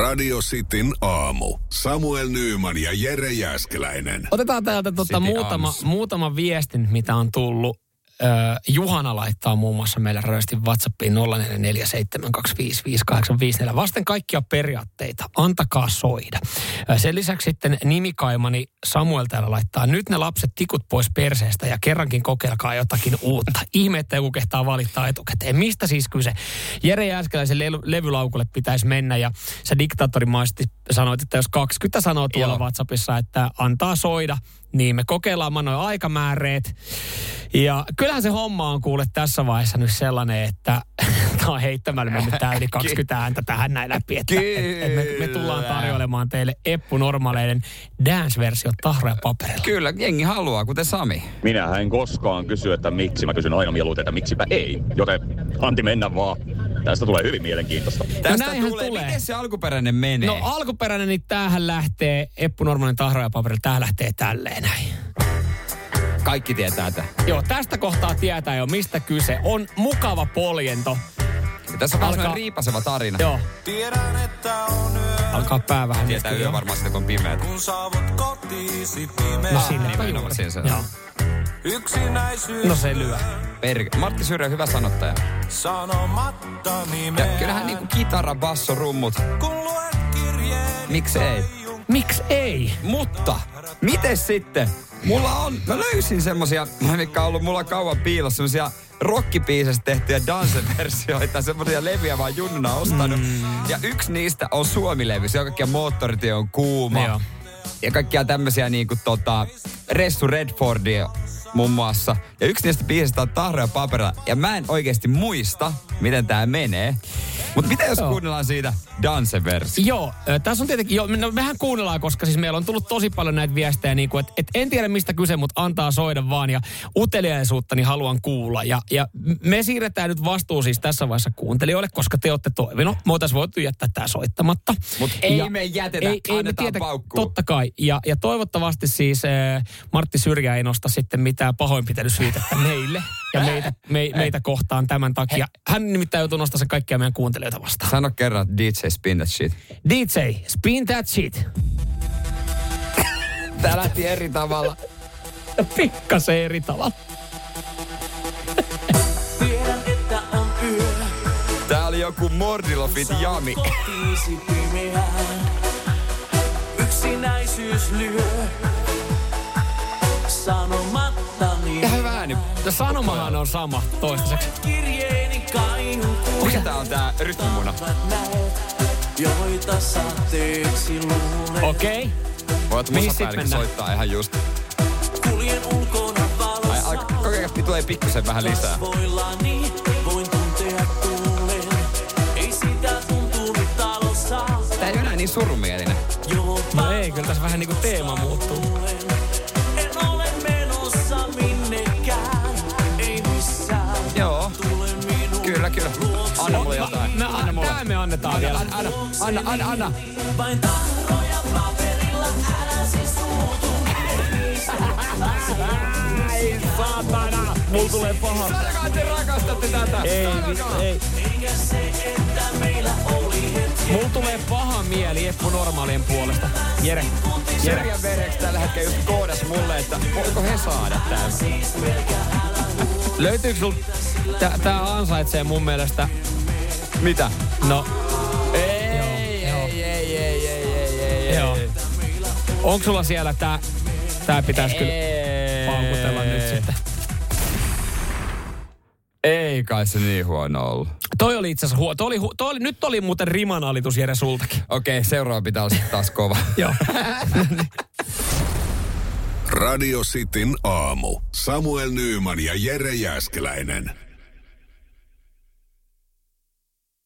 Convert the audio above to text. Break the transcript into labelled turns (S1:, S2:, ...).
S1: Radio Cityn aamu. Samuel Nyyman ja Jere Jäskeläinen.
S2: Otetaan täältä tota muutama, muutama viestin, mitä on tullut. Juhana laittaa muun muassa meille röstin WhatsAppiin 0447255854. Vasten kaikkia periaatteita, antakaa soida. Sen lisäksi sitten nimikaimani Samuel täällä laittaa, nyt ne lapset tikut pois perseestä ja kerrankin kokeilkaa jotakin uutta. Ihme, että joku kehtaa valittaa etukäteen. Mistä siis kyse? Jere Jääskeläisen le- levylaukulle pitäisi mennä ja sä diktaattorimaisesti sanoit, että jos 20 sanoo tuolla Joo. WhatsAppissa, että antaa soida, niin me kokeillaan noin aikamääreet. Ja kyllähän se homma on kuule tässä vaiheessa nyt sellainen, että tämä on heittämällä mennyt tää yli 20 ääntä tähän näin läpi. Että, et, me, me, tullaan tarjoilemaan teille Eppu Normaleiden dance-versio tahra ja paperilla.
S3: Kyllä, jengi haluaa, kuten Sami.
S4: Minä en koskaan kysy, että miksi. Mä kysyn aina mieluiten, että miksipä ei. Joten Antti, mennä vaan. Tästä tulee hyvin mielenkiintoista.
S3: Tästä no tulee. tulee. Miten se alkuperäinen menee?
S2: No alkuperäinen, niin tämähän lähtee, Eppu Normaalin tahra ja paperilla, tää lähtee tälleen näin.
S3: Kaikki tietää että.
S2: Joo, tästä kohtaa tietää jo, mistä kyse. On mukava poljento.
S3: Ja tässä on Alkaa... riipaseva tarina.
S2: Joo. Tiedän, että on yö. Alkaa pää vähän.
S3: Tietää yö varmaan sitten, kun on pimeät. Kun saavut kotiisi pimeä.
S2: No sinne nimenomaan siinä se. Joo. No se lyö.
S3: Perke. Martti Syrjä hyvä sanottaja. Sanomatta Ja kyllähän niinku kitara, basso, rummut. Kun luet Miksi ei?
S2: Miksi ei?
S3: Mutta, miten sitten? Mulla on, mä löysin semmosia, mikä on ollut mulla kauan piilossa, semmosia rockipiisistä tehtyjä dance-versioita, semmoisia leviä vaan junnuna ostanut. Mm. Ja yksi niistä on Suomi-levy, se on kaikkia moottoritie on kuuma. Joo. Ja kaikkia tämmöisiä niinku tota, Ressu Redfordia muun muassa. Ja yksi niistä biisistä on Tahra ja Paperilla. Ja mä en oikeasti muista, miten tämä menee. Mutta mitä jos Joo. kuunnellaan siitä Dance-versio?
S2: Joo, tässä on tietenkin, jo, no, mehän kuunnellaan, koska siis meillä on tullut tosi paljon näitä viestejä, niin kuin, että et en tiedä mistä kyse, mutta antaa soida vaan ja uteliaisuutta niin haluan kuulla. Ja, ja me siirretään nyt vastuu siis tässä vaiheessa kuuntelijoille, koska te olette toivonut. Me oltaisiin voitu jättää tämä soittamatta.
S3: Mutta ei ja, me jätetä, ei, ei me tietä,
S2: Totta kai. Ja, ja toivottavasti siis äh, Martti Syrjä ei nosta sitten mitään pahoinpitelysyytettä meille ja meitä, me, meitä kohtaan tämän takia. Hän nimittäin joutuu nostaa se kaikkia meidän kuuntelijoita vastaan.
S3: Sano kerran DJ Spin That Shit.
S2: DJ Spin That Shit.
S3: Tää lähti eri tavalla.
S2: Pikkasen eri tavalla.
S3: Tää oli joku Mordilofit Jami. Yksinäisyys lyö Ja
S2: sanomahan on sama toistaiseksi.
S3: Mikä tää on tää rytmimuna?
S2: Okei. Okay.
S3: Voit musapäällikkö soittaa ihan just. Kuljen ulkona valossa. Ai, kokeillaan, tulee pikkusen vähän lisää. Tää ei enää niin surumielinen.
S2: No ei, kyllä tässä vähän niinku teema muuttuu.
S3: Anna mulle jotain.
S2: Me,
S3: anna mulle.
S2: Tää me annetaan anna, vielä.
S3: Anna, anna, anna, anna. Vain
S2: paperilla, älä siis Ai saatana! Mulla tulee paha.
S3: Sanokaa, että te rakastatte tätä.
S2: Ei, ei. Eikä se, että meillä oli hetki. Mulla tulee paha mieli Eppu Normaalien puolesta. Jere.
S3: Jere. Syrjän vereksi tällä hetkellä just koodas mulle, että voiko he saada tää.
S2: Löytyykö sul... Tää, tää ansaitsee mun mielestä...
S3: Mitä?
S2: No...
S3: Ei, ei, ei, ei, ei, ei, ei, ei,
S2: Joo. Onko sulla siellä tää... Tää pitäisi kyllä paukutella nyt sitten.
S3: Ei kai se niin huono ollut.
S2: Toi oli itse asiassa huono. Toi oli, hu- toi oli, nyt oli muuten rimanalitus Jere sultakin.
S3: Okei, okay, seuraava pitää olla taas kova.
S2: Joo.
S1: Radio Cityn aamu. Samuel Nyyman ja Jere Jäskeläinen.